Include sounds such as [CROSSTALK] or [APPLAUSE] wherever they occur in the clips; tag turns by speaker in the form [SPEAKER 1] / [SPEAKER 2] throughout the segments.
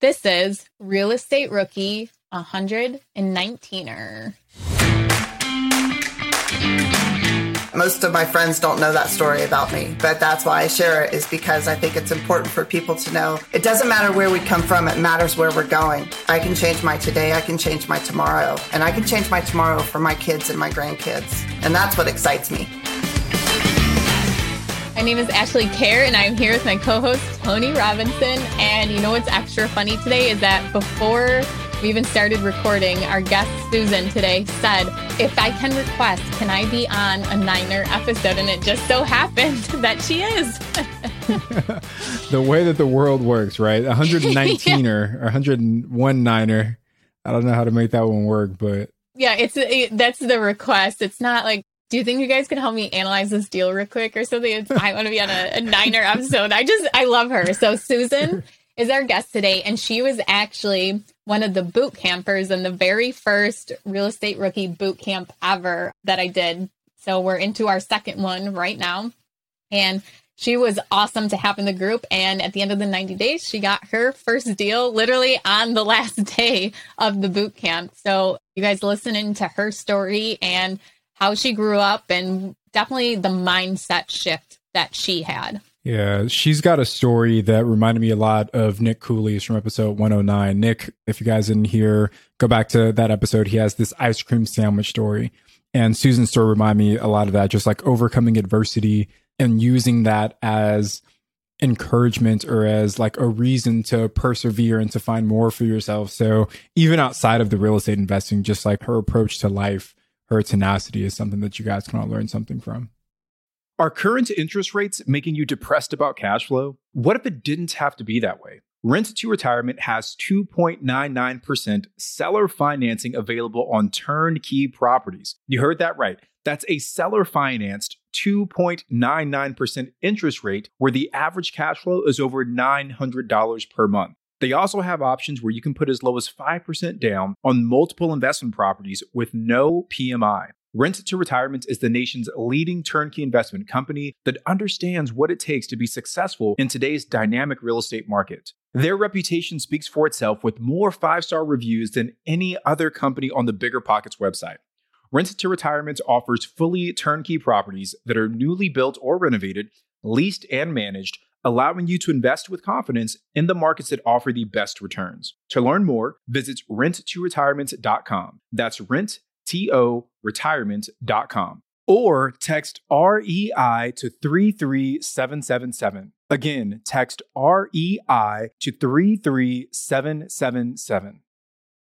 [SPEAKER 1] This is Real Estate Rookie 119er.
[SPEAKER 2] Most of my friends don't know that story about me, but that's why I share it is because I think it's important for people to know it doesn't matter where we come from, it matters where we're going. I can change my today, I can change my tomorrow, and I can change my tomorrow for my kids and my grandkids. And that's what excites me.
[SPEAKER 1] My name is Ashley Kehr, and I'm here with my co host, Tony Robinson. And you know what's extra funny today is that before we even started recording, our guest, Susan, today said, If I can request, can I be on a Niner episode? And it just so [LAUGHS] happened that she is. [LAUGHS]
[SPEAKER 3] the way that the world works, right? 119er or 101 Niner. I don't know how to make that one work, but
[SPEAKER 1] yeah, it's it, that's the request. It's not like do you think you guys can help me analyze this deal real quick or something? I want to be on a, a [LAUGHS] Niner episode. I just, I love her. So Susan is our guest today, and she was actually one of the boot campers in the very first real estate rookie boot camp ever that I did. So we're into our second one right now. And she was awesome to have in the group. And at the end of the 90 days, she got her first deal literally on the last [LAUGHS] day of the boot camp. So you guys listening to her story and how she grew up and definitely the mindset shift that she had.
[SPEAKER 3] Yeah, she's got a story that reminded me a lot of Nick Cooley's from episode 109. Nick, if you guys didn't hear, go back to that episode. He has this ice cream sandwich story. And Susan's story reminded me a lot of that, just like overcoming adversity and using that as encouragement or as like a reason to persevere and to find more for yourself. So even outside of the real estate investing, just like her approach to life her tenacity is something that you guys can all learn something from.
[SPEAKER 4] Are current interest rates making you depressed about cash flow? What if it didn't have to be that way? Rent to Retirement has 2.99% seller financing available on turnkey properties. You heard that right. That's a seller financed 2.99% interest rate where the average cash flow is over $900 per month. They also have options where you can put as low as 5% down on multiple investment properties with no PMI. Rent to Retirement is the nation's leading turnkey investment company that understands what it takes to be successful in today's dynamic real estate market. Their reputation speaks for itself with more five star reviews than any other company on the Bigger Pockets website. Rent to Retirement offers fully turnkey properties that are newly built or renovated, leased and managed allowing you to invest with confidence in the markets that offer the best returns. To learn more, visit renttoretirement.com. That's rent, T-O, retirement.com. Or text REI to 33777. Again, text REI to 33777.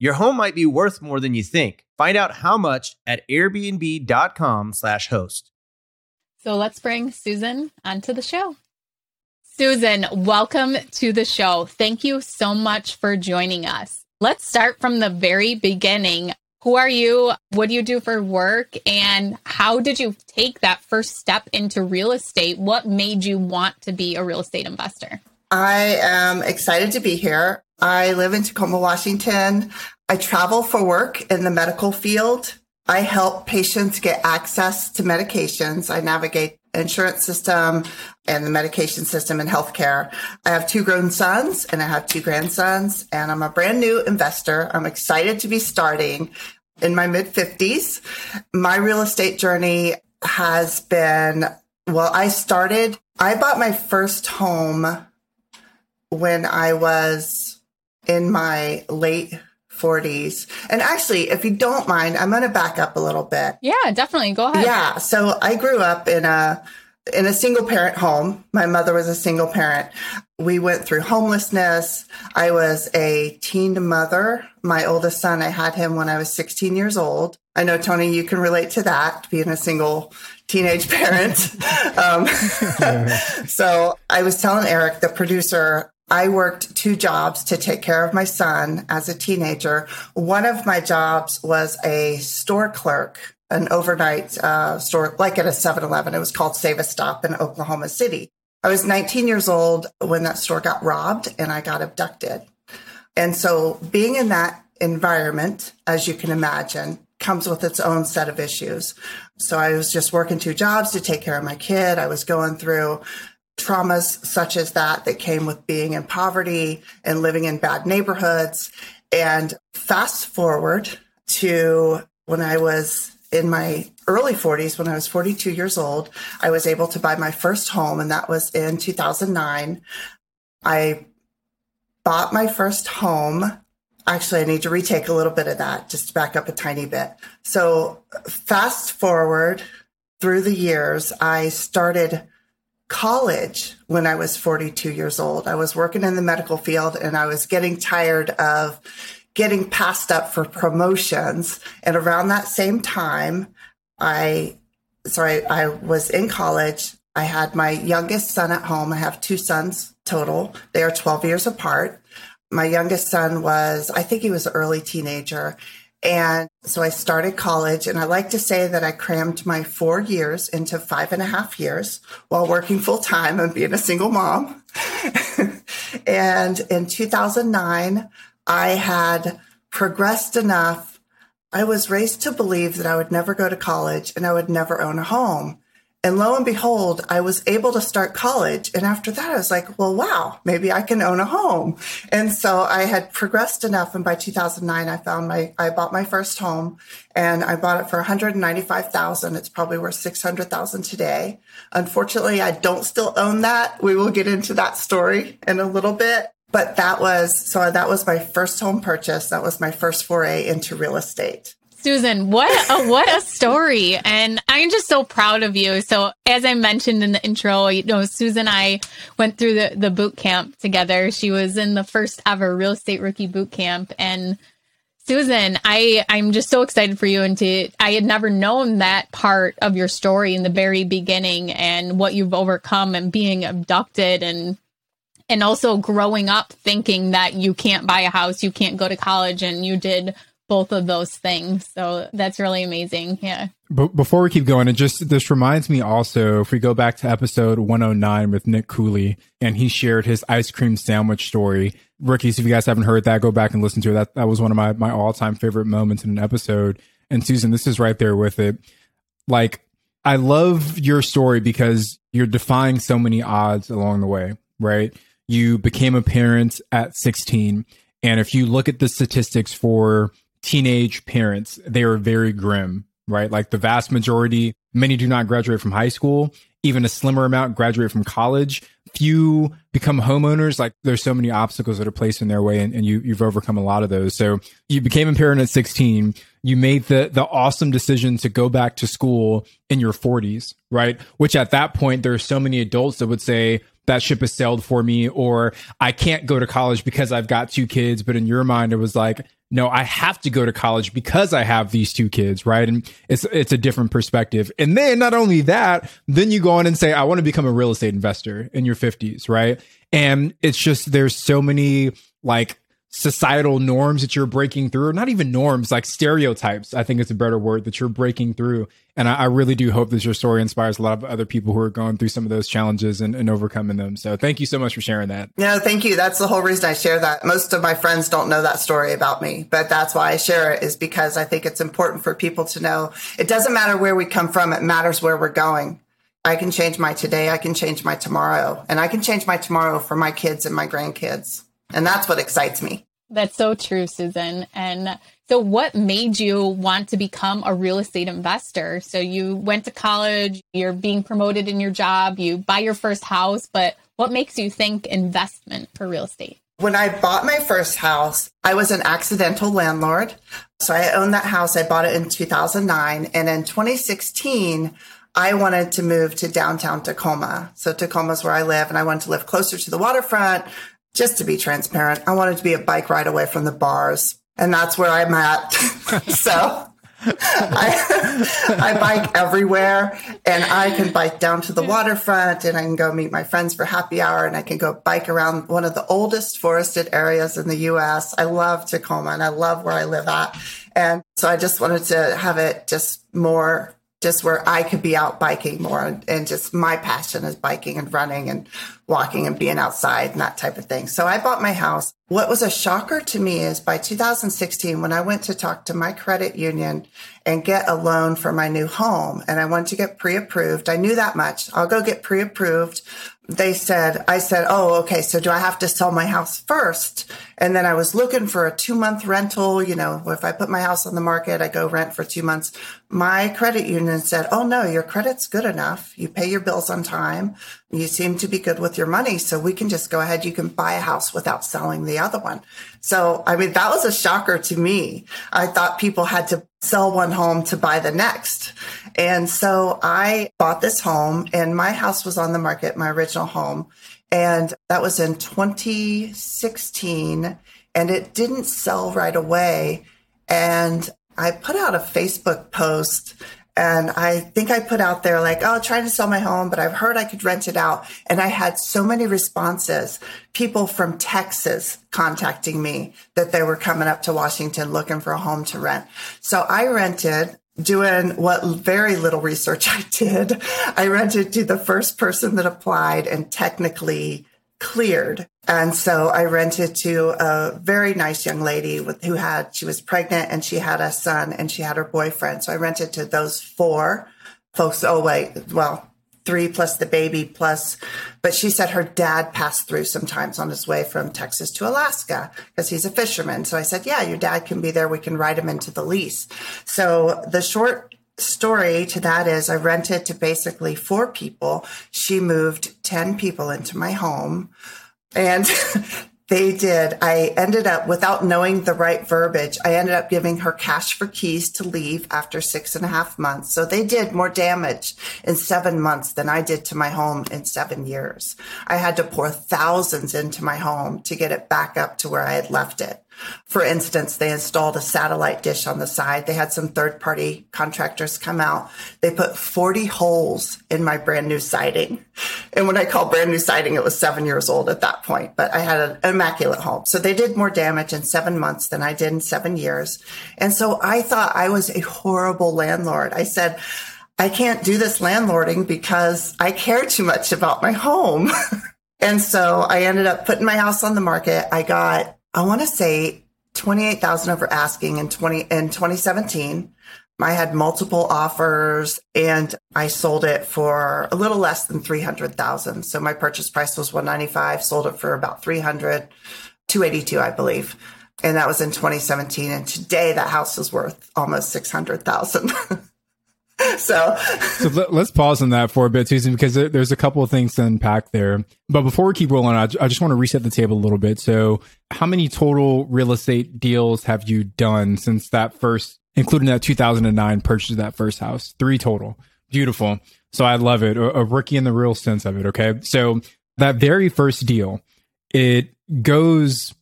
[SPEAKER 5] Your home might be worth more than you think. Find out how much at airbnb.com/slash host.
[SPEAKER 1] So let's bring Susan onto the show. Susan, welcome to the show. Thank you so much for joining us. Let's start from the very beginning. Who are you? What do you do for work? And how did you take that first step into real estate? What made you want to be a real estate investor?
[SPEAKER 2] I am excited to be here. I live in Tacoma, Washington. I travel for work in the medical field. I help patients get access to medications. I navigate insurance system and the medication system in healthcare. I have two grown sons and I have two grandsons and I'm a brand new investor. I'm excited to be starting in my mid 50s. My real estate journey has been, well, I started, I bought my first home when I was in my late 40s. And actually, if you don't mind, I'm going to back up a little bit.
[SPEAKER 1] Yeah, definitely. Go ahead.
[SPEAKER 2] Yeah. So I grew up in a in a single parent home. My mother was a single parent. We went through homelessness. I was a teen mother. My oldest son, I had him when I was 16 years old. I know, Tony, you can relate to that, being a single teenage parent. [LAUGHS] um, [LAUGHS] so I was telling Eric, the producer, I worked two jobs to take care of my son as a teenager. One of my jobs was a store clerk, an overnight uh, store, like at a 7 Eleven. It was called Save a Stop in Oklahoma City. I was 19 years old when that store got robbed and I got abducted. And so being in that environment, as you can imagine, comes with its own set of issues. So I was just working two jobs to take care of my kid. I was going through traumas such as that that came with being in poverty and living in bad neighborhoods. And fast forward to when I was in my early 40s, when I was 42 years old, I was able to buy my first home, and that was in 2009. I bought my first home. Actually, I need to retake a little bit of that, just to back up a tiny bit. So, fast forward through the years, I started college when I was 42 years old. I was working in the medical field and I was getting tired of getting passed up for promotions. And around that same time, I, sorry, I was in college. I had my youngest son at home. I have two sons total. They are 12 years apart. My youngest son was, I think he was an early teenager and so I started college, and I like to say that I crammed my four years into five and a half years while working full time and being a single mom. [LAUGHS] and in 2009, I had progressed enough. I was raised to believe that I would never go to college and I would never own a home. And lo and behold, I was able to start college. And after that, I was like, well, wow, maybe I can own a home. And so I had progressed enough. And by 2009, I found my, I bought my first home and I bought it for 195,000. It's probably worth 600,000 today. Unfortunately, I don't still own that. We will get into that story in a little bit. But that was, so that was my first home purchase. That was my first foray into real estate.
[SPEAKER 1] Susan, what a, what a story. And I'm just so proud of you. So as I mentioned in the intro, you know, Susan and I went through the, the boot camp together. She was in the first ever real estate rookie boot camp. And Susan, I, I'm just so excited for you and to I had never known that part of your story in the very beginning and what you've overcome and being abducted and and also growing up thinking that you can't buy a house, you can't go to college, and you did both of those things. So that's really amazing. Yeah.
[SPEAKER 3] But before we keep going, it just this reminds me also if we go back to episode 109 with Nick Cooley and he shared his ice cream sandwich story. Rookies, if you guys haven't heard that, go back and listen to it. That that was one of my my all time favorite moments in an episode. And Susan, this is right there with it. Like I love your story because you're defying so many odds along the way, right? You became a parent at 16. And if you look at the statistics for teenage parents, they are very grim, right? Like the vast majority, many do not graduate from high school. Even a slimmer amount graduate from college. Few become homeowners. Like there's so many obstacles that are placed in their way, and, and you you've overcome a lot of those. So you became a parent at 16. You made the the awesome decision to go back to school in your 40s, right? Which at that point there are so many adults that would say, that ship has sailed for me or I can't go to college because I've got two kids. But in your mind, it was like, no, I have to go to college because I have these two kids, right? And it's it's a different perspective. And then not only that, then you go on and say, I want to become a real estate investor in your 50s, right? And it's just there's so many like societal norms that you're breaking through, not even norms, like stereotypes, I think it's a better word that you're breaking through. And I, I, really do hope that your story inspires a lot of other people who are going through some of those challenges and, and overcoming them. So thank you so much for sharing that.
[SPEAKER 2] No, thank you. That's the whole reason I share that. Most of my friends don't know that story about me, but that's why I share it is because I think it's important for people to know it doesn't matter where we come from. It matters where we're going. I can change my today, I can change my tomorrow, and I can change my tomorrow for my kids and my grandkids. And that's what excites me.
[SPEAKER 1] That's so true, Susan. And so, what made you want to become a real estate investor? So, you went to college, you're being promoted in your job, you buy your first house, but what makes you think investment for real estate?
[SPEAKER 2] When I bought my first house, I was an accidental landlord. So, I owned that house. I bought it in 2009. And in 2016, I wanted to move to downtown Tacoma. So Tacoma's where I live and I wanted to live closer to the waterfront. Just to be transparent, I wanted to be a bike ride away from the bars. And that's where I'm at. [LAUGHS] so I, [LAUGHS] I bike everywhere and I can bike down to the waterfront and I can go meet my friends for happy hour and I can go bike around one of the oldest forested areas in the US. I love Tacoma and I love where I live at. And so I just wanted to have it just more just where I could be out biking more and, and, just my passion is biking and running and walking and being outside and that type of thing. So I bought my house. What was a shocker to me is by 2016, when I went to talk to my credit union and get a loan for my new home and I wanted to get pre-approved, I knew that much. I'll go get pre-approved they said, I said, Oh, okay. So do I have to sell my house first? And then I was looking for a two month rental. You know, if I put my house on the market, I go rent for two months. My credit union said, Oh no, your credit's good enough. You pay your bills on time. You seem to be good with your money. So we can just go ahead. You can buy a house without selling the other one. So, I mean, that was a shocker to me. I thought people had to sell one home to buy the next. And so I bought this home and my house was on the market, my original home. And that was in 2016 and it didn't sell right away. And I put out a Facebook post and I think I put out there like, oh, trying to sell my home, but I've heard I could rent it out. And I had so many responses, people from Texas contacting me that they were coming up to Washington looking for a home to rent. So I rented doing what very little research I did. I rented to the first person that applied and technically cleared. And so I rented to a very nice young lady with, who had, she was pregnant and she had a son and she had her boyfriend. So I rented to those four folks. Oh, wait, well, three plus the baby plus, but she said her dad passed through sometimes on his way from Texas to Alaska because he's a fisherman. So I said, yeah, your dad can be there. We can write him into the lease. So the short story to that is I rented to basically four people. She moved 10 people into my home. And [LAUGHS] they did. I ended up, without knowing the right verbiage, I ended up giving her cash for keys to leave after six and a half months. So they did more damage in seven months than I did to my home in seven years. I had to pour thousands into my home to get it back up to where I had left it. For instance, they installed a satellite dish on the side. They had some third party contractors come out. They put 40 holes in my brand new siding. And when I call brand new siding, it was seven years old at that point, but I had an immaculate home. So they did more damage in seven months than I did in seven years. And so I thought I was a horrible landlord. I said, I can't do this landlording because I care too much about my home. [LAUGHS] and so I ended up putting my house on the market. I got I want to say 28,000 over asking in 20 in 2017. I had multiple offers and I sold it for a little less than 300,000. So my purchase price was 195, sold it for about 300, 282, I believe. And that was in 2017. And today that house is worth almost 600,000. [LAUGHS] [LAUGHS] so,
[SPEAKER 3] so let, us pause on that for a bit, Susan, because there's a couple of things to unpack there. But before we keep rolling, I, I just want to reset the table a little bit. So, how many total real estate deals have you done since that first, including that 2009 purchase of that first house? Three total. Beautiful. So I love it. A, a rookie in the real sense of it. Okay. So that very first deal, it goes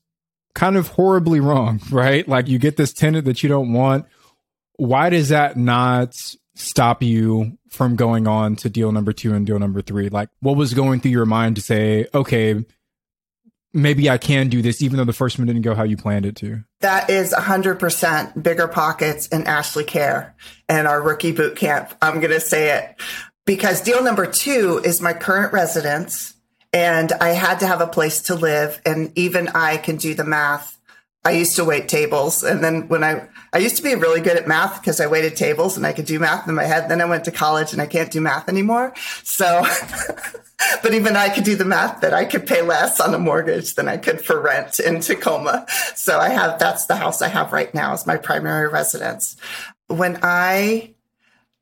[SPEAKER 3] kind of horribly wrong, [LAUGHS] right? Like you get this tenant that you don't want. Why does that not stop you from going on to deal number two and deal number three? Like, what was going through your mind to say, okay, maybe I can do this, even though the first one didn't go how you planned it to?
[SPEAKER 2] That is 100% bigger pockets and Ashley Kehr and our rookie boot camp. I'm going to say it because deal number two is my current residence and I had to have a place to live. And even I can do the math I used to wait tables. And then when I, I used to be really good at math because I waited tables and I could do math in my head. Then I went to college and I can't do math anymore. So, [LAUGHS] but even I could do the math that I could pay less on a mortgage than I could for rent in Tacoma. So I have, that's the house I have right now as my primary residence. When I,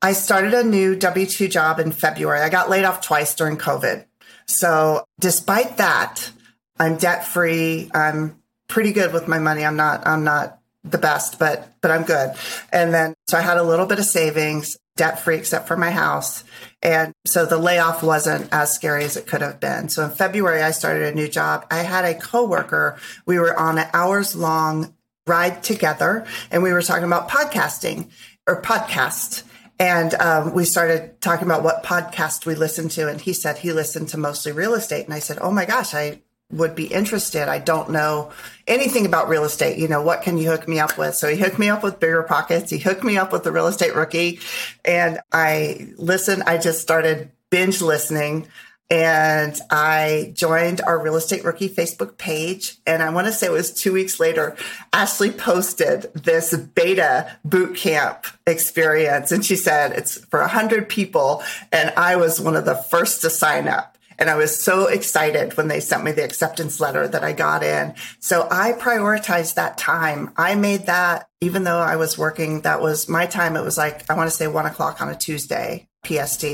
[SPEAKER 2] I started a new W 2 job in February, I got laid off twice during COVID. So despite that, I'm debt free. I'm pretty good with my money. I'm not, I'm not the best, but, but I'm good. And then, so I had a little bit of savings, debt free, except for my house. And so the layoff wasn't as scary as it could have been. So in February, I started a new job. I had a coworker. We were on an hours long ride together and we were talking about podcasting or podcast. And um, we started talking about what podcast we listened to. And he said he listened to mostly real estate. And I said, Oh my gosh, I would be interested. I don't know anything about real estate. You know, what can you hook me up with? So he hooked me up with Bigger Pockets. He hooked me up with the real estate rookie and I listened. I just started binge listening and I joined our real estate rookie Facebook page. And I want to say it was two weeks later, Ashley posted this beta boot camp experience. And she said it's for a hundred people. And I was one of the first to sign up. And I was so excited when they sent me the acceptance letter that I got in. So I prioritized that time. I made that, even though I was working, that was my time. It was like, I want to say one o'clock on a Tuesday. PST.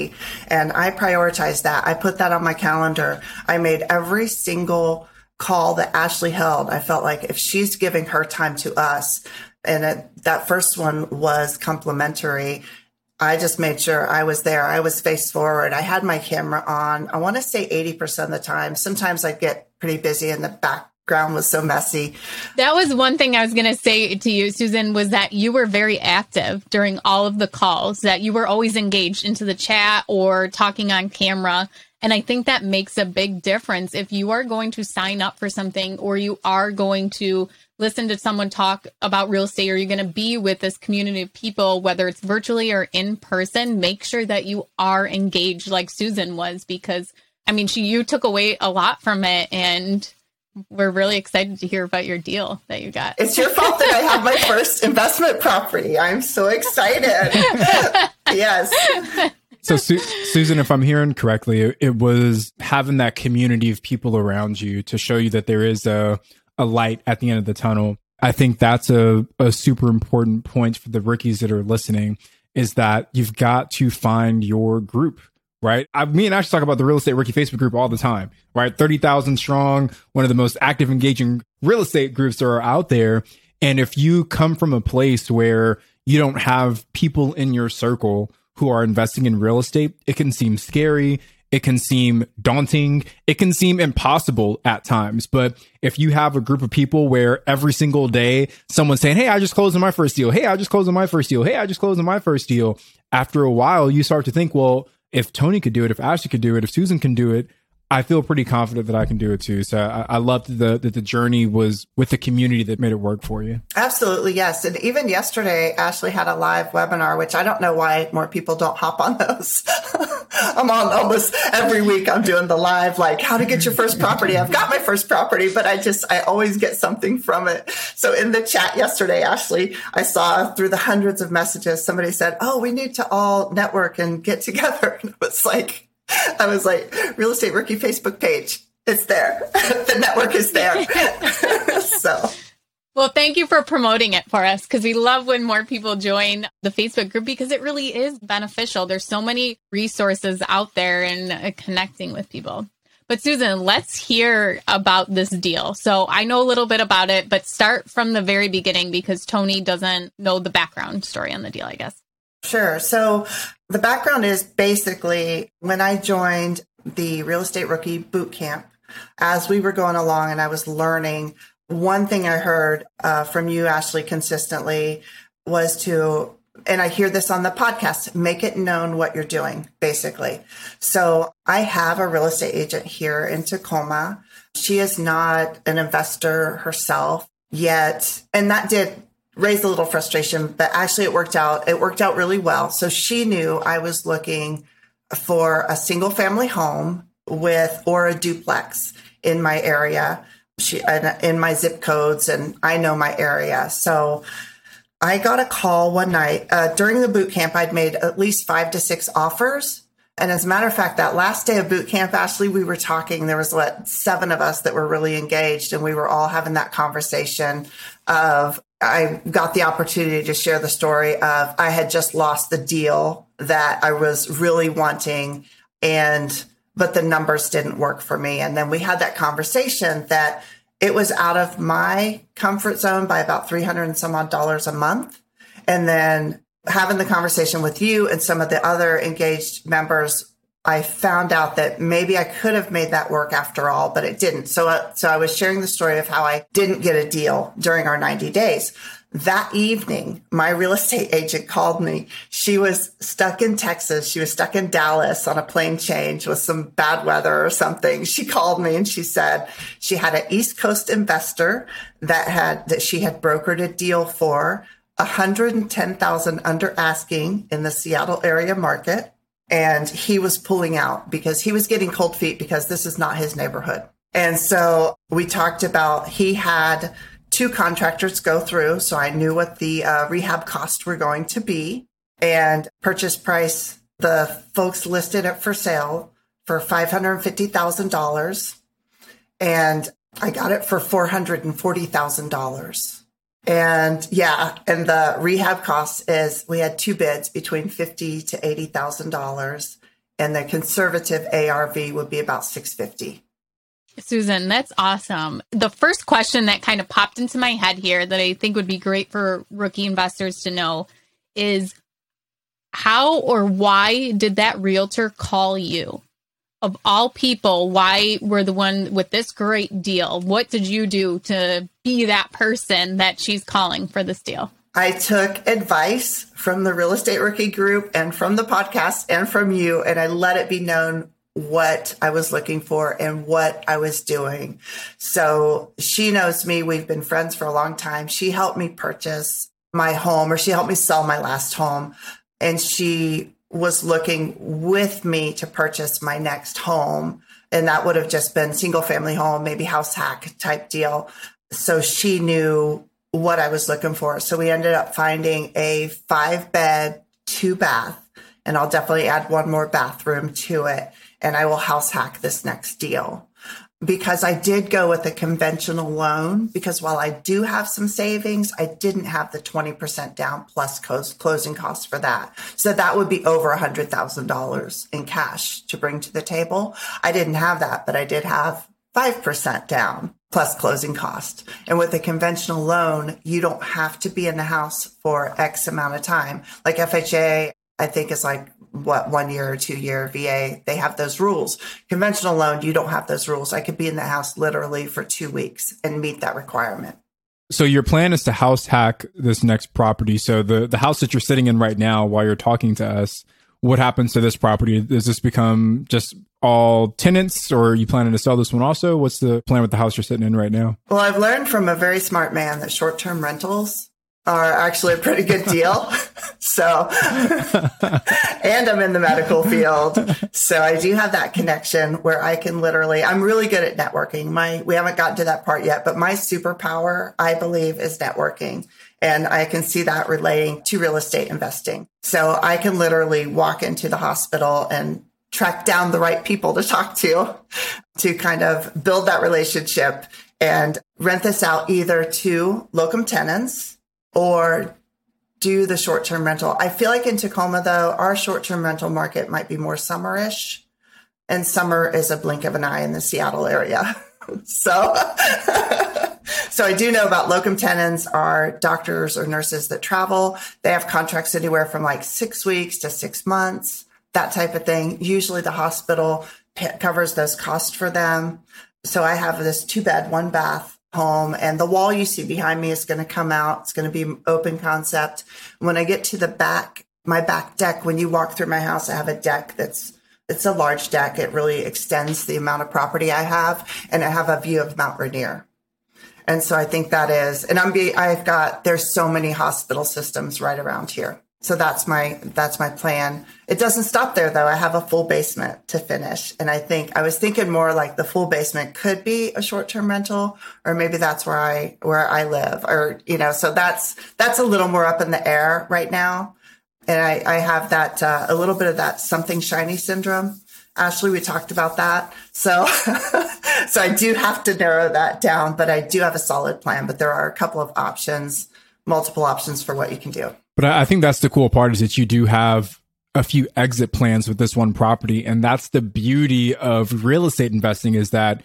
[SPEAKER 2] And I prioritized that. I put that on my calendar. I made every single call that Ashley held. I felt like if she's giving her time to us, and it, that first one was complimentary, I just made sure I was there. I was face forward. I had my camera on. I want to say 80% of the time. Sometimes I'd get pretty busy and the background was so messy.
[SPEAKER 1] That was one thing I was going to say to you, Susan, was that you were very active during all of the calls, that you were always engaged into the chat or talking on camera. And I think that makes a big difference if you are going to sign up for something or you are going to listen to someone talk about real estate or you're going to be with this community of people, whether it's virtually or in person, make sure that you are engaged like Susan was because I mean, she, you took away a lot from it and we're really excited to hear about your deal that you got.
[SPEAKER 2] It's your fault that I have my [LAUGHS] first investment property. I'm so excited. [LAUGHS] yes.
[SPEAKER 3] So, Su- Susan, if I'm hearing correctly, it, it was having that community of people around you to show you that there is a a light at the end of the tunnel. I think that's a, a super important point for the rookies that are listening is that you've got to find your group, right? I, me and Ash talk about the real estate rookie Facebook group all the time, right? 30,000 strong, one of the most active, engaging real estate groups that are out there. And if you come from a place where you don't have people in your circle who are investing in real estate, it can seem scary. It can seem daunting. It can seem impossible at times. But if you have a group of people where every single day someone's saying, Hey, I just closed my first deal. Hey, I just closed my first deal. Hey, I just closed my first deal. After a while, you start to think, well, if Tony could do it, if Ashley could do it, if Susan can do it, I feel pretty confident that I can do it too. So I, I loved the, that the journey was with the community that made it work for you.
[SPEAKER 2] Absolutely, yes. And even yesterday, Ashley had a live webinar, which I don't know why more people don't hop on [LAUGHS] those. I'm on almost every week. I'm doing the live, like how to get your first property. I've got my first property, but I just, I always get something from it. So in the chat yesterday, Ashley, I saw through the hundreds of messages, somebody said, Oh, we need to all network and get together. [LAUGHS] And it was like, I was like, real estate rookie Facebook page. It's there. [LAUGHS] the network is there. [LAUGHS] so.
[SPEAKER 1] Well, thank you for promoting it for us because we love when more people join the Facebook group because it really is beneficial. There's so many resources out there and uh, connecting with people. But Susan, let's hear about this deal. So I know a little bit about it, but start from the very beginning because Tony doesn't know the background story on the deal, I guess.
[SPEAKER 2] Sure. So the background is basically when I joined the real estate rookie boot camp, as we were going along and I was learning, one thing I heard uh, from you, Ashley, consistently was to, and I hear this on the podcast, make it known what you're doing, basically. So I have a real estate agent here in Tacoma. She is not an investor herself yet. And that did raised a little frustration, but actually it worked out. It worked out really well. So she knew I was looking for a single family home with or a duplex in my area. she in my zip codes and I know my area. So I got a call one night uh, during the boot camp. I'd made at least five to six offers. And as a matter of fact, that last day of boot camp, Ashley, we were talking. There was what seven of us that were really engaged, and we were all having that conversation. Of I got the opportunity to share the story of I had just lost the deal that I was really wanting, and but the numbers didn't work for me. And then we had that conversation that it was out of my comfort zone by about 300 and some odd dollars a month. And then having the conversation with you and some of the other engaged members, I found out that maybe I could have made that work after all, but it didn't. So, uh, so I was sharing the story of how I didn't get a deal during our 90 days. That evening, my real estate agent called me. She was stuck in Texas. She was stuck in Dallas on a plane change with some bad weather or something. She called me and she said she had an East Coast investor that had, that she had brokered a deal for 110,000 under asking in the Seattle area market. And he was pulling out because he was getting cold feet because this is not his neighborhood. And so we talked about he had two contractors go through. So I knew what the uh, rehab costs were going to be and purchase price. The folks listed it for sale for $550,000 and I got it for $440,000. And yeah, and the rehab cost is we had two bids between fifty to eighty thousand dollars, and the conservative ARV would be about six fifty.
[SPEAKER 1] Susan, that's awesome. The first question that kind of popped into my head here that I think would be great for rookie investors to know is how or why did that realtor call you? Of all people, why were the one with this great deal? What did you do to be that person that she's calling for this deal?
[SPEAKER 2] I took advice from the real estate rookie group and from the podcast and from you, and I let it be known what I was looking for and what I was doing. So she knows me. We've been friends for a long time. She helped me purchase my home or she helped me sell my last home. And she was looking with me to purchase my next home. And that would have just been single family home, maybe house hack type deal. So she knew what I was looking for. So we ended up finding a five bed, two bath, and I'll definitely add one more bathroom to it and I will house hack this next deal. Because I did go with a conventional loan, because while I do have some savings, I didn't have the 20% down plus closing costs for that. So that would be over $100,000 in cash to bring to the table. I didn't have that, but I did have 5% down plus closing cost. And with a conventional loan, you don't have to be in the house for X amount of time. Like FHA, I think is like what one year or two year VA, they have those rules. Conventional loan, you don't have those rules. I could be in the house literally for two weeks and meet that requirement.
[SPEAKER 3] So your plan is to house hack this next property. So the the house that you're sitting in right now while you're talking to us, what happens to this property? Does this become just all tenants or are you planning to sell this one also? What's the plan with the house you're sitting in right now?
[SPEAKER 2] Well, I've learned from a very smart man that short-term rentals are actually a pretty good deal. [LAUGHS] so, and I'm in the medical field. So I do have that connection where I can literally, I'm really good at networking. My, we haven't gotten to that part yet, but my superpower, I believe, is networking. And I can see that relating to real estate investing. So I can literally walk into the hospital and track down the right people to talk to to kind of build that relationship and rent this out either to locum tenens or do the short term rental. I feel like in Tacoma, though, our short term rental market might be more summerish, and summer is a blink of an eye in the Seattle area. [LAUGHS] so, [LAUGHS] so I do know about locum tenens are doctors or nurses that travel. They have contracts anywhere from like six weeks to six months, that type of thing. Usually the hospital covers those costs for them. So I have this two bed, one bath home and the wall you see behind me is going to come out. It's going to be open concept. When I get to the back, my back deck, when you walk through my house, I have a deck that's it's a large deck. It really extends the amount of property I have, and I have a view of Mount Rainier. And so I think that is, and I'm be, I've got there's so many hospital systems right around here. So that's my that's my plan. It doesn't stop there though. I have a full basement to finish. And I think I was thinking more like the full basement could be a short-term rental or maybe that's where I where I live or you know, so that's that's a little more up in the air right now. And I, I have that uh, a little bit of that something shiny syndrome. Ashley, we talked about that. So [LAUGHS] so I do have to narrow that down, but I do have a solid plan, but there are a couple of options, multiple options for what you can do.
[SPEAKER 3] But I think that's the cool part is that you do have a few exit plans with this one property. And that's the beauty of real estate investing is that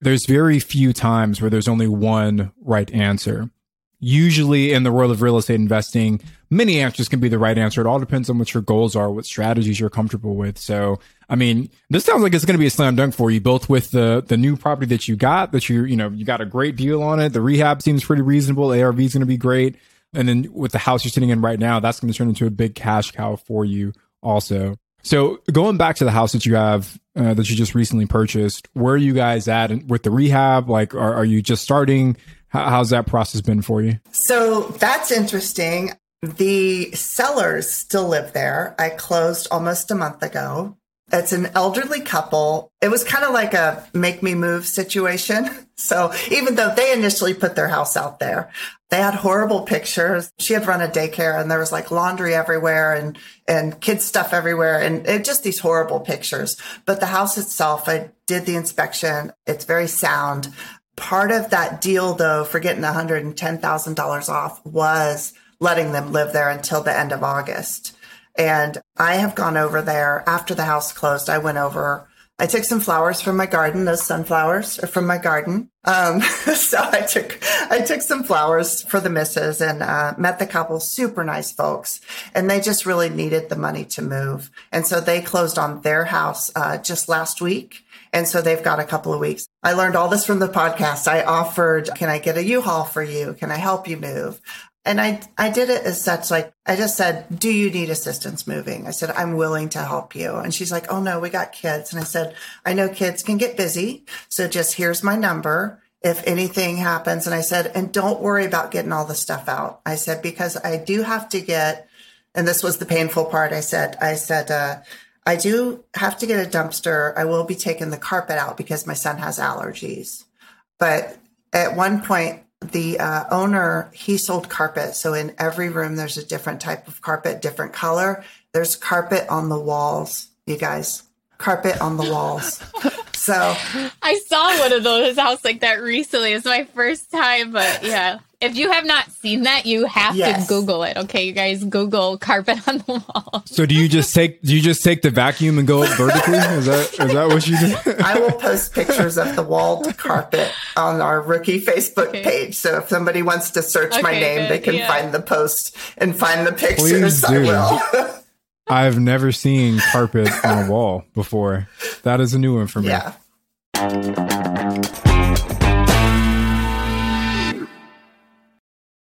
[SPEAKER 3] there's very few times where there's only one right answer. Usually in the world of real estate investing, many answers can be the right answer. It all depends on what your goals are, what strategies you're comfortable with. So, I mean, this sounds like it's going to be a slam dunk for you, both with the, the new property that you got, that you, you know, you got a great deal on it. The rehab seems pretty reasonable. ARV is going to be great. And then with the house you're sitting in right now, that's going to turn into a big cash cow for you also. So going back to the house that you have uh, that you just recently purchased, where are you guys at with the rehab? Like, are, are you just starting? How, how's that process been for you?
[SPEAKER 2] So that's interesting. The sellers still live there. I closed almost a month ago. It's an elderly couple. It was kind of like a make me move situation. [LAUGHS] So even though they initially put their house out there, they had horrible pictures. She had run a daycare and there was like laundry everywhere and, and kids stuff everywhere and it, just these horrible pictures. But the house itself, I did the inspection. It's very sound. Part of that deal though, for getting $110,000 off was letting them live there until the end of August. And I have gone over there after the house closed. I went over I took some flowers from my garden. Those sunflowers are from my garden. Um, [LAUGHS] so I took I took some flowers for the missus and uh, met the couple. Super nice folks, and they just really needed the money to move. And so they closed on their house uh, just last week. And so they've got a couple of weeks. I learned all this from the podcast. I offered, can I get a U-Haul for you? Can I help you move? And I, I did it as such, like, I just said, do you need assistance moving? I said, I'm willing to help you. And she's like, oh no, we got kids. And I said, I know kids can get busy. So just here's my number. If anything happens. And I said, and don't worry about getting all the stuff out. I said, because I do have to get, and this was the painful part. I said, I said, uh, I do have to get a dumpster. I will be taking the carpet out because my son has allergies. But at one point, the uh, owner he sold carpet. So in every room there's a different type of carpet different color. There's carpet on the walls you guys. Carpet on the walls. So [LAUGHS]
[SPEAKER 1] i saw one of those. House like that recently. It's my first time but yeah if you have not seen that, you have yes. to Google it. Okay, you guys, Google carpet on the wall.
[SPEAKER 3] So do you just take do you just take the vacuum and go up vertically? Is that is that what you do?
[SPEAKER 2] I will post pictures of the walled carpet on our rookie Facebook okay. page. So if somebody wants to search okay, my name, good. they can yeah. find the post and find the pictures. I will. [LAUGHS]
[SPEAKER 3] I've never seen carpet on a wall before. That is a new one for me.
[SPEAKER 2] Yeah.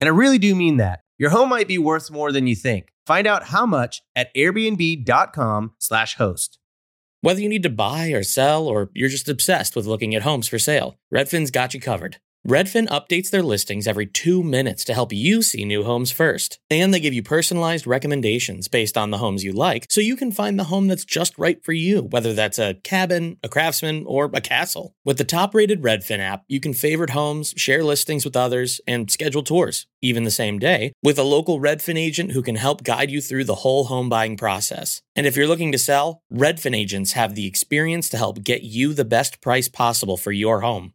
[SPEAKER 5] And I really do mean that. Your home might be worth more than you think. Find out how much at airbnb.com/slash host.
[SPEAKER 6] Whether you need to buy or sell, or you're just obsessed with looking at homes for sale, Redfin's got you covered. Redfin updates their listings every two minutes to help you see new homes first. And they give you personalized recommendations based on the homes you like, so you can find the home that's just right for you, whether that's a cabin, a craftsman, or a castle. With the top rated Redfin app, you can favorite homes, share listings with others, and schedule tours, even the same day, with a local Redfin agent who can help guide you through the whole home buying process. And if you're looking to sell, Redfin agents have the experience to help get you the best price possible for your home.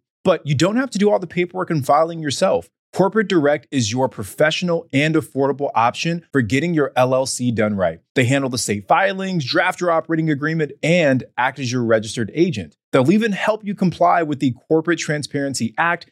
[SPEAKER 4] But you don't have to do all the paperwork and filing yourself. Corporate Direct is your professional and affordable option for getting your LLC done right. They handle the state filings, draft your operating agreement, and act as your registered agent. They'll even help you comply with the Corporate Transparency Act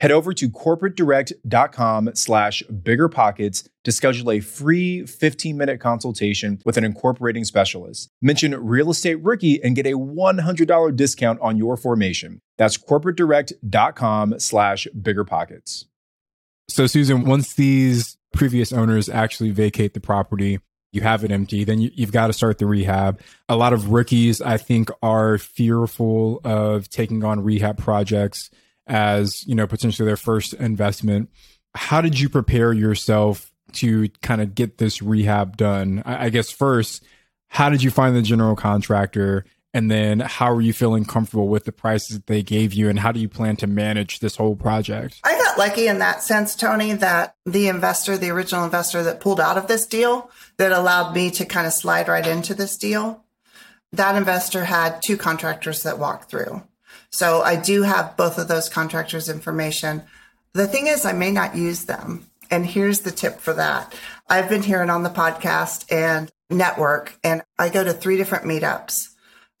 [SPEAKER 4] Head over to corporatedirect.com slash biggerpockets to schedule a free 15-minute consultation with an incorporating specialist. Mention Real Estate Rookie and get a $100 discount on your formation. That's corporatedirect.com slash biggerpockets.
[SPEAKER 3] So, Susan, once these previous owners actually vacate the property, you have it empty, then you, have got to start the rehab. A lot of rookies, I think, are fearful of taking on rehab projects as you know potentially their first investment. How did you prepare yourself to kind of get this rehab done? I, I, guess first how did you find the general contractor? And then how are you feeling comfortable with the prices that they gave you? And how do you plan to manage this whole project?
[SPEAKER 2] I got lucky in that sense tony that the investor the original investor that pulled out of this deal that allowed me to kind of slide right into this deal that investor had two contractors that walked through so I do have both of those contractors' information. The thing is, I may not use them. And here's the tip for that. I've been hearing on the podcast and network, and I go to three different meetups.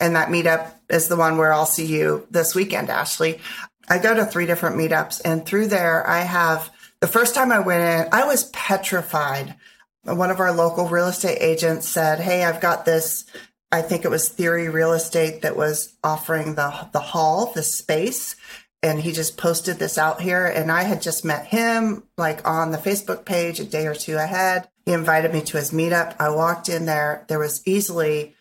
[SPEAKER 2] And that meetup is the one where I'll see you this weekend, Ashley. I go to three different meetups, and through there, I have the first time I went in, I was petrified. One of our local real estate agents said, Hey, I've got this I think it was Theory Real Estate that was offering the the hall, the space, and he just posted this out here. And I had just met him like on the Facebook page a day or two ahead. He invited me to his meetup. I walked in there. There was easily,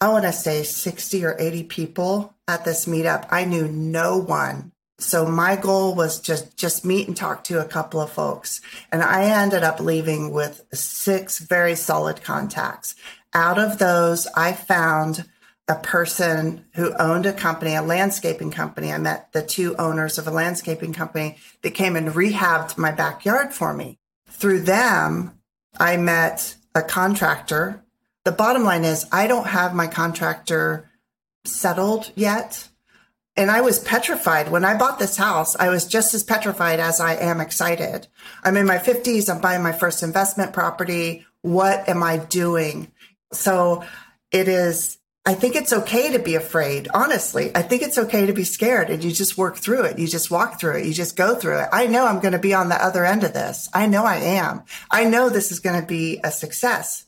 [SPEAKER 2] I want to say, sixty or eighty people at this meetup. I knew no one. So my goal was just just meet and talk to a couple of folks. And I ended up leaving with six very solid contacts out of those, I found a person who owned a company, a landscaping company. I met the two owners of a landscaping company that came and rehabbed my backyard for me. Through them, I met a contractor. The bottom line is, I don't have my contractor settled yet. And I was petrified. When I bought this house, I was just as petrified as I am excited. I'm in my 50s. I'm buying my first investment property. What am I doing? So it is, I think it's okay to be afraid. Honestly, I think it's okay to be scared and you just work through it. You just walk through it. You just go through it. I know I'm going to be on the other end of this. I know I am. I know this is going to be a success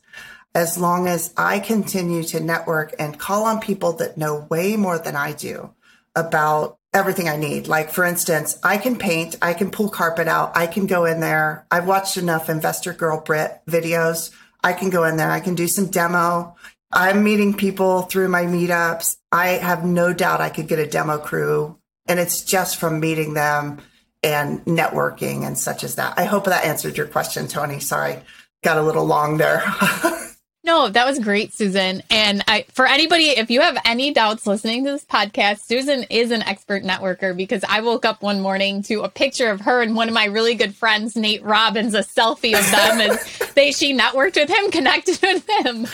[SPEAKER 2] as long as I continue to network and call on people that know way more than I do about everything I need. Like, for instance, I can paint, I can pull carpet out, I can go in there. I've watched enough Investor Girl Brit videos I can go in there. I can do some demo. I'm meeting people through my meetups. I have no doubt I could get a demo crew. And it's just from meeting them and networking and such as that. I hope that answered your question, Tony. Sorry, got a little long there. [LAUGHS]
[SPEAKER 1] No, that was great, Susan. And I, for anybody, if you have any doubts listening to this podcast, Susan is an expert networker because I woke up one morning to a picture of her and one of my really good friends, Nate Robbins, a selfie of them as [LAUGHS] they she networked with him, [LAUGHS] connected with him.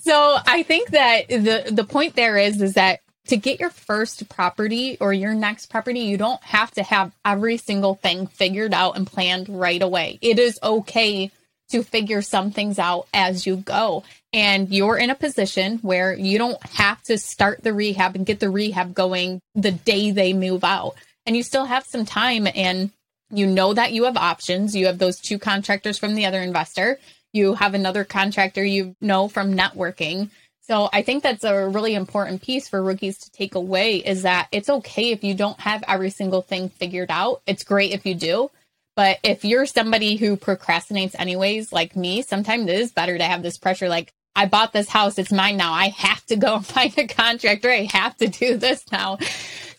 [SPEAKER 1] So I think that the the point there is is that to get your first property or your next property, you don't have to have every single thing figured out and planned right away. It is okay to figure some things out as you go. And you're in a position where you don't have to start the rehab and get the rehab going the day they move out. And you still have some time and you know that you have options. You have those two contractors from the other investor. You have another contractor you know from networking. So I think that's a really important piece for rookies to take away is that it's okay if you don't have every single thing figured out. It's great if you do, but if you're somebody who procrastinates anyways, like me, sometimes it is better to have this pressure. Like, I bought this house, it's mine now. I have to go [LAUGHS] find a contractor. I have to do this now.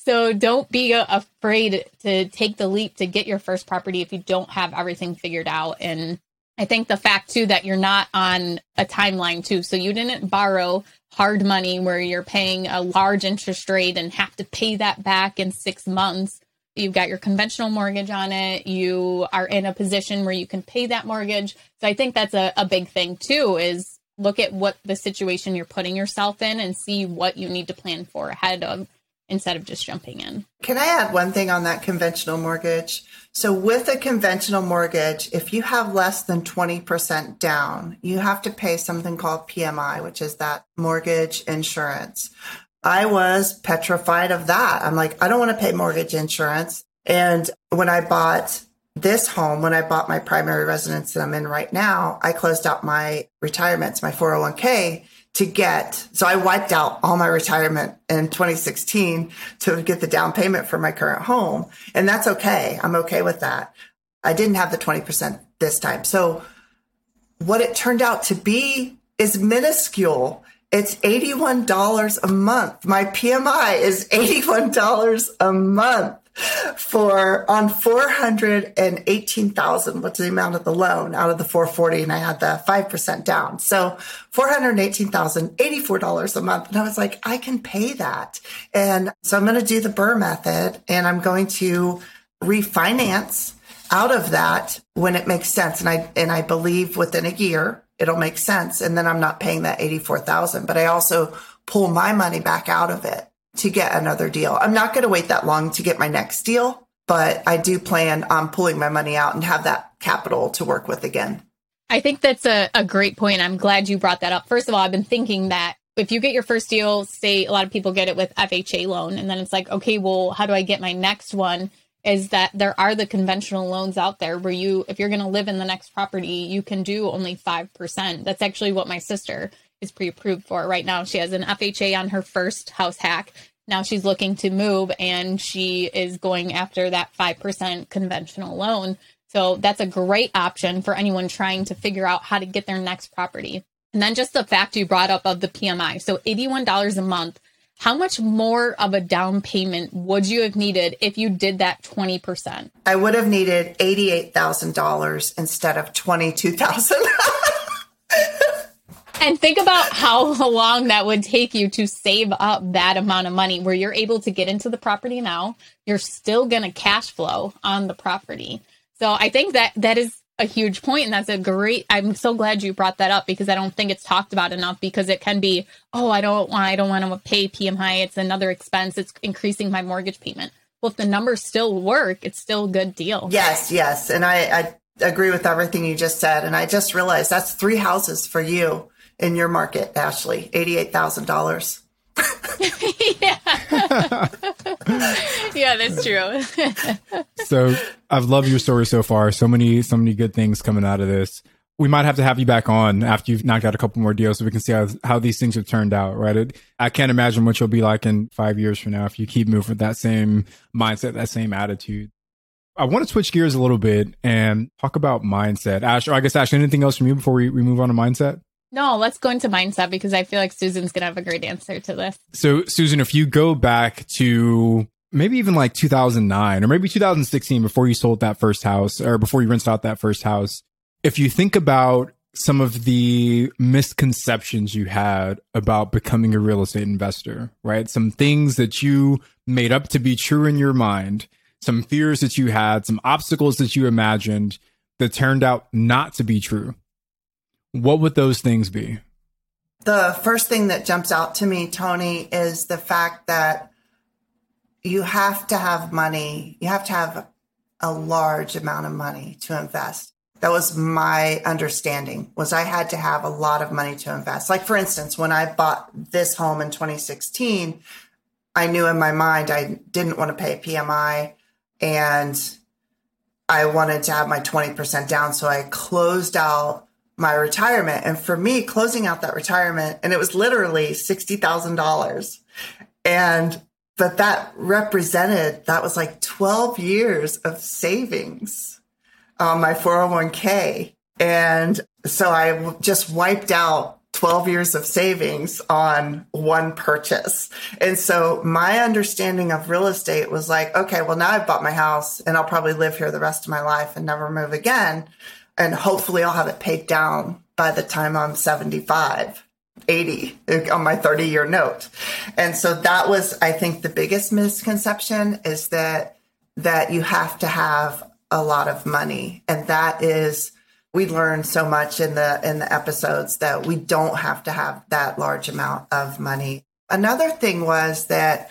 [SPEAKER 1] So don't be afraid to take the leap to get your first property if you don't have everything figured out. And I think the fact too that you're not on a timeline too. So you didn't borrow hard money where you're paying a large interest rate and have to pay that back in six months you've got your conventional mortgage on it you are in a position where you can pay that mortgage. So i think that's a, a big thing too is look at what the situation you're putting yourself in and see what you need to plan for ahead of instead of just jumping in.
[SPEAKER 2] Can i add one thing on that conventional mortgage? So with a conventional mortgage if you have less than 20% down you have to pay something called pmi which is that mortgage insurance I was petrified of that. I'm like, I don't want to pay mortgage insurance. And when I bought this home, when I bought my primary residence that I'm in right now, I closed out my retirements, my 401k to get, so I wiped out all my retirement in 2016 to get the down payment for my current home. And that's okay. I'm okay with that. I didn't have the 20% this time. So what it turned out to be is minuscule it's $81 a month. My PMI is $81 a month for on 418,000, what's the amount of the loan out of the 440 and I had the 5% down. So 418,000, $84 a month. And I was like, I can pay that. And so I'm going to do the BRRRR method and I'm going to refinance out of that when it makes sense. And I, and I believe within a year, it'll make sense. And then I'm not paying that 84,000, but I also pull my money back out of it to get another deal. I'm not going to wait that long to get my next deal, but I do plan on pulling my money out and have that capital to work with again.
[SPEAKER 1] I think that's a, a great point. I'm glad you brought that up. First of all, I've been thinking that if you get your first deal, say a lot of people get it with FHA loan, and then it's like, okay, well, how do I get my next one? Is that there are the conventional loans out there where you if you're going to live in the next property you can do only 5% that's actually what my sister is pre-approved for right now. She has an fha on her first house hack. Now she's looking to move and she is going after that 5% conventional loan. So that's a great option for anyone trying to figure out how to get their next property. And then just the fact you brought up of the pmi so $81 a month how much more of a down payment would you have needed if you did that 20%?
[SPEAKER 2] I would have needed $88,000 instead of 22,000. [LAUGHS]
[SPEAKER 1] and think about how long that would take you to save up that amount of money where you're able to get into the property now, you're still going to cash flow on the property. So I think that that is a huge point and that's a great i'm so glad you brought that up because i don't think it's talked about enough because it can be oh i don't want i don't want to pay pmi it's another expense it's increasing my mortgage payment. Well if the numbers still work it's still a good deal.
[SPEAKER 2] Yes yes and i i agree with everything you just said and i just realized that's three houses for you in your market ashley $88000 [LAUGHS]
[SPEAKER 1] yeah. [LAUGHS] yeah, that's true. [LAUGHS]
[SPEAKER 3] so I've loved your story so far. So many, so many good things coming out of this. We might have to have you back on after you've knocked out a couple more deals so we can see how, how these things have turned out, right? It, I can't imagine what you'll be like in five years from now if you keep moving with that same mindset, that same attitude. I want to switch gears a little bit and talk about mindset. Ash, or I guess Ash, anything else from you before we, we move on to mindset?
[SPEAKER 1] No, let's go into mindset because I feel like Susan's going to have a great answer to this.
[SPEAKER 3] So, Susan, if you go back to maybe even like 2009 or maybe 2016 before you sold that first house or before you rinsed out that first house, if you think about some of the misconceptions you had about becoming a real estate investor, right? Some things that you made up to be true in your mind, some fears that you had, some obstacles that you imagined that turned out not to be true. What would those things be?
[SPEAKER 2] The first thing that jumps out to me, Tony, is the fact that you have to have money. You have to have a large amount of money to invest. That was my understanding was I had to have a lot of money to invest. Like for instance, when I bought this home in 2016, I knew in my mind I didn't want to pay PMI and I wanted to have my 20% down. So I closed out my retirement. And for me, closing out that retirement, and it was literally $60,000. And, but that represented, that was like 12 years of savings on my 401k. And so I just wiped out 12 years of savings on one purchase. And so my understanding of real estate was like, okay, well, now I've bought my house and I'll probably live here the rest of my life and never move again. And hopefully I'll have it paid down by the time I'm 75. 80 uh, on my 30 year note. And so that was, I think, the biggest misconception is that, that you have to have a lot of money. And that is, we learned so much in the in the episodes that we don't have to have that large amount of money. Another thing was that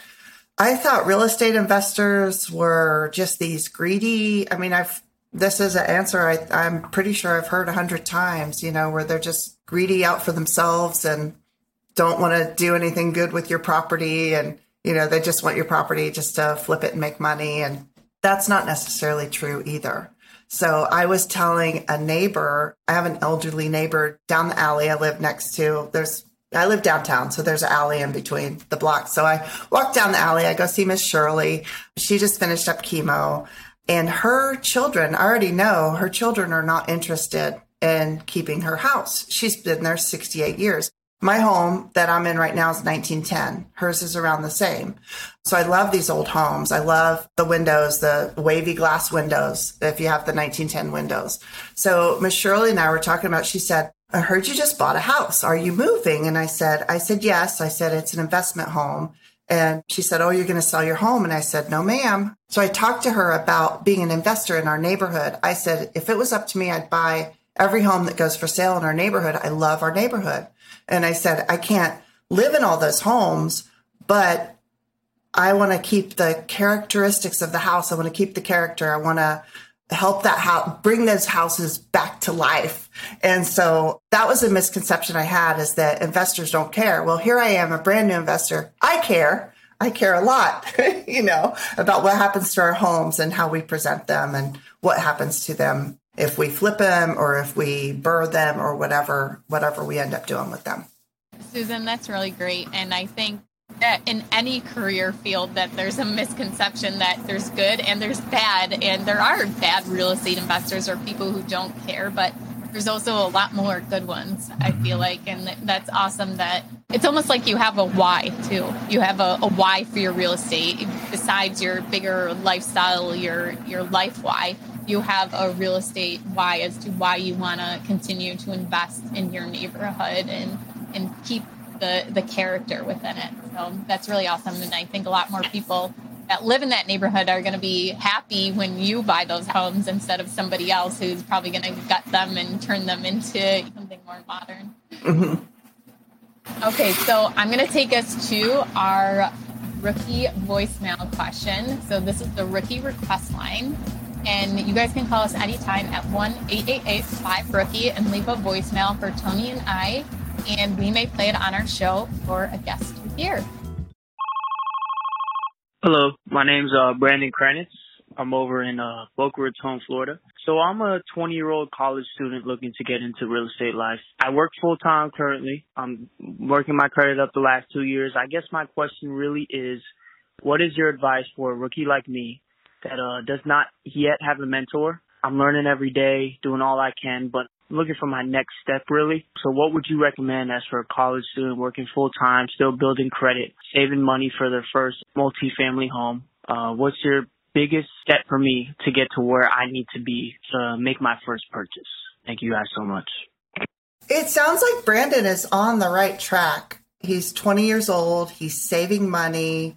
[SPEAKER 2] I thought real estate investors were just these greedy. I mean, I've this is an answer I, I'm pretty sure I've heard a hundred times. You know, where they're just greedy out for themselves and don't want to do anything good with your property, and you know they just want your property just to flip it and make money, and that's not necessarily true either. So I was telling a neighbor, I have an elderly neighbor down the alley I live next to. There's I live downtown, so there's an alley in between the blocks. So I walk down the alley, I go see Miss Shirley. She just finished up chemo. And her children, I already know her children are not interested in keeping her house. She's been there 68 years. My home that I'm in right now is 1910. Hers is around the same. So I love these old homes. I love the windows, the wavy glass windows, if you have the 1910 windows. So Miss Shirley and I were talking about, she said, I heard you just bought a house. Are you moving? And I said, I said, yes. I said, it's an investment home. And she said, Oh, you're going to sell your home. And I said, No, ma'am. So I talked to her about being an investor in our neighborhood. I said, if it was up to me, I'd buy every home that goes for sale in our neighborhood. I love our neighborhood. And I said, I can't live in all those homes, but I want to keep the characteristics of the house. I want to keep the character. I want to help that house, bring those houses back to life. And so that was a misconception I had is that investors don't care. Well, here I am, a brand new investor. I care. I care a lot, [LAUGHS] you know, about what happens to our homes and how we present them and what happens to them if we flip them or if we BRRRR them or whatever whatever we end up doing with them.
[SPEAKER 1] Susan, that's really great. And I think in any career field that there's a misconception that there's good and there's bad and there are bad real estate investors or people who don't care, but there's also a lot more good ones, I feel mm-hmm. like. And that's awesome that it's almost like you have a why too. You have a, a why for your real estate besides your bigger lifestyle, your your life why you have a real estate why as to why you want to continue to invest in your neighborhood and and keep the the character within it. So that's really awesome, and I think a lot more people that live in that neighborhood are going to be happy when you buy those homes instead of somebody else who's probably going to gut them and turn them into something more modern. Mm-hmm. Okay, so I'm going to take us to our rookie voicemail question. So this is the rookie request line. And you guys can call us anytime at 1 888 5 Rookie and leave a voicemail for Tony and I. And we may play it on our show for a guest
[SPEAKER 7] Hello, my name's uh, Brandon Kranitz. I'm over in uh, Boca Raton, Florida. So I'm a 20 year old college student looking to get into real estate life. I work full time currently. I'm working my credit up the last two years. I guess my question really is, what is your advice for a rookie like me that uh, does not yet have a mentor. I'm learning every day, doing all I can, but looking for my next step really. So what would you recommend as for a college student working full time, still building credit, saving money for their first multi-family home? Uh, what's your biggest step for me to get to where I need to be to make my first purchase? Thank you guys so much.
[SPEAKER 2] It sounds like Brandon is on the right track. He's 20 years old, he's saving money,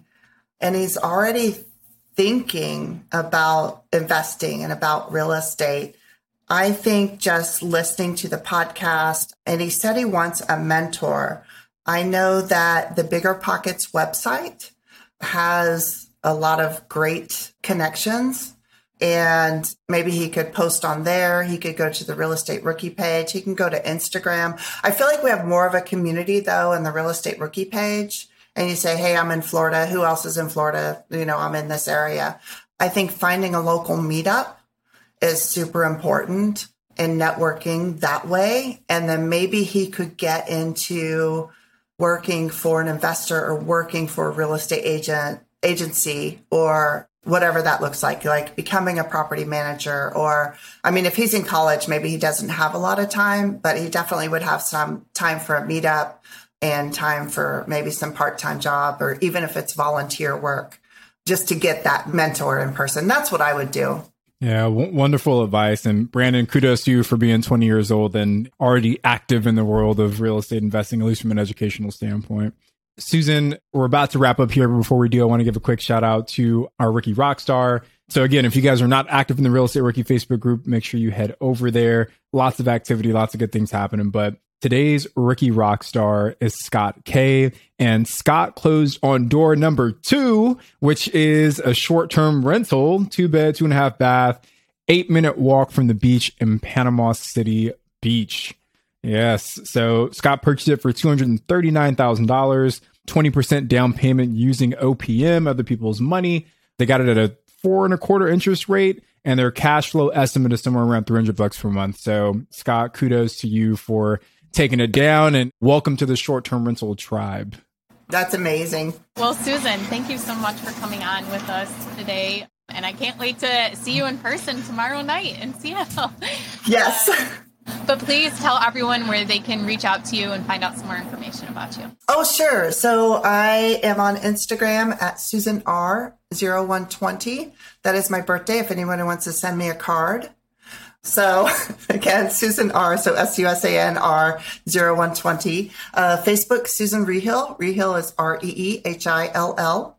[SPEAKER 2] and he's already thinking about investing and about real estate. I think just listening to the podcast, and he said he wants a mentor. I know that the BiggerPockets website has a lot of great connections and maybe he could post on there. He could go to the real estate rookie page. He can go to Instagram. I feel like we have more of a community though in the real estate rookie page. And you say, Hey, I'm in Florida. Who else is in Florida? You know, I'm in this area. I think finding a local meetup is super important in networking that way. And then maybe he could get into working for an investor or working for a real estate agent agency or whatever that looks like, like becoming a property manager. Or, I mean, if he's in college, maybe he doesn't have a lot of time, but he definitely would have some time for a meetup and time for maybe some part time job, or even if it's volunteer work, just to get that mentor in person. That's what I would do.
[SPEAKER 3] Yeah, w- wonderful advice. And Brandon, kudos to you for being 20 years old and already active in the world of real estate investing, at least from an educational standpoint. Susan, we're about to wrap up here. But before we do, I want to give a quick shout out to our Rookie Rockstar. So again, if you guys are not active in the Real Estate Rookie Facebook group, make sure you head over there. Lots of activity, lots of good things happening. But today's Rookie Rockstar is Scott K. And Scott closed on door number two, which is a short term rental, two bed, two and a half bath, eight minute walk from the beach in Panama City Beach. Yes. So Scott purchased it for $239,000, 20% down payment using OPM, other people's money. They got it at a four and a quarter interest rate and their cash flow estimate is somewhere around 300 bucks per month. So Scott, kudos to you for taking it down and welcome to the short-term rental tribe.
[SPEAKER 2] That's amazing.
[SPEAKER 1] Well, Susan, thank you so much for coming on with us today. And I can't wait to see you in person tomorrow night in Seattle.
[SPEAKER 2] Yes. [LAUGHS]
[SPEAKER 1] Uh, but please tell everyone where they can reach out to you and find out some more information about you.
[SPEAKER 2] Oh, sure. So I am on Instagram at Susan R 0120. That is my birthday if anyone wants to send me a card. So [LAUGHS] again, Susan R. So S U S A N R 0120. Uh, Facebook, Susan Reehill. Reehill is R E E H I L L.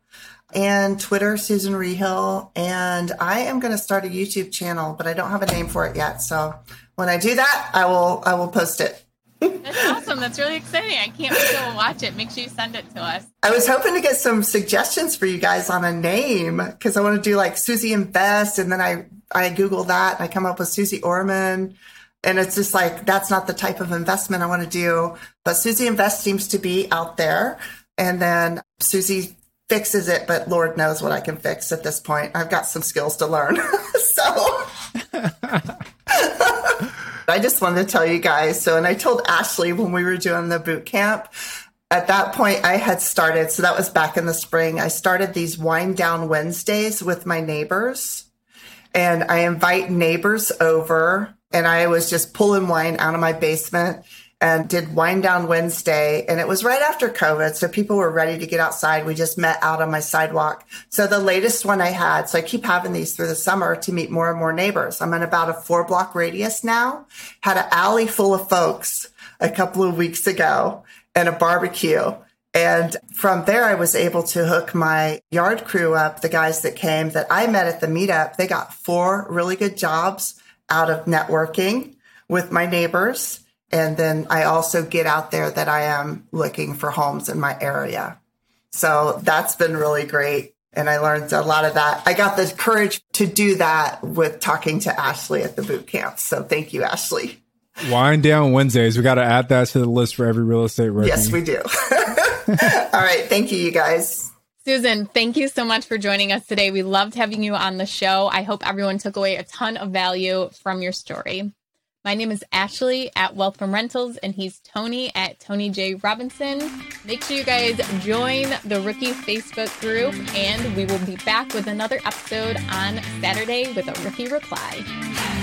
[SPEAKER 2] And Twitter, Susan Reehill. And I am going to start a YouTube channel, but I don't have a name for it yet. So when I do that, I will I will post it.
[SPEAKER 1] That's awesome. That's really exciting. I can't wait to watch it. Make sure you send it to us.
[SPEAKER 2] I was hoping to get some suggestions for you guys on a name because I want to do like Susie Invest, and then I I Google that and I come up with Susie Orman. And it's just like, that's not the type of investment I want to do. But Susie Invest seems to be out there. And then Susie fixes it, but Lord knows what I can fix at this point. I've got some skills to learn. [LAUGHS] so [LAUGHS] I just wanted to tell you guys. So, and I told Ashley when we were doing the boot camp, at that point I had started, so that was back in the spring. I started these wind down Wednesdays with my neighbors and I invite neighbors over and I was just pulling wine out of my basement and did Wine down Wednesday. And it was right after COVID. So people were ready to get outside. We just met out on my sidewalk. So the latest one I had, so I keep having these through the summer to meet more and more neighbors. I'm in about a four block radius now, had an alley full of folks a couple of weeks ago and a barbecue. And from there, I was able to hook my yard crew up, the guys that came that I met at the meetup. They got four really good jobs out of networking with my neighbors. And then I also get out there that I am looking for homes in my area. So that's been really great. And I learned a lot of that. I got the courage to do that with talking to Ashley at the boot camp. So thank you, Ashley.
[SPEAKER 3] Wind down Wednesdays. We got to add that to the list for every real estate rookie.
[SPEAKER 2] Yes, we do. [LAUGHS] All right. Thank you, you guys.
[SPEAKER 1] Susan, thank you so much for joining us today. We loved having you on the show. I hope everyone took away a ton of value from your story. My name is Ashley at Wealth from Rentals, and he's Tony at Tony J. Robinson. Make sure you guys join the Rookie Facebook group, and we will be back with another episode on Saturday with a Rookie Reply.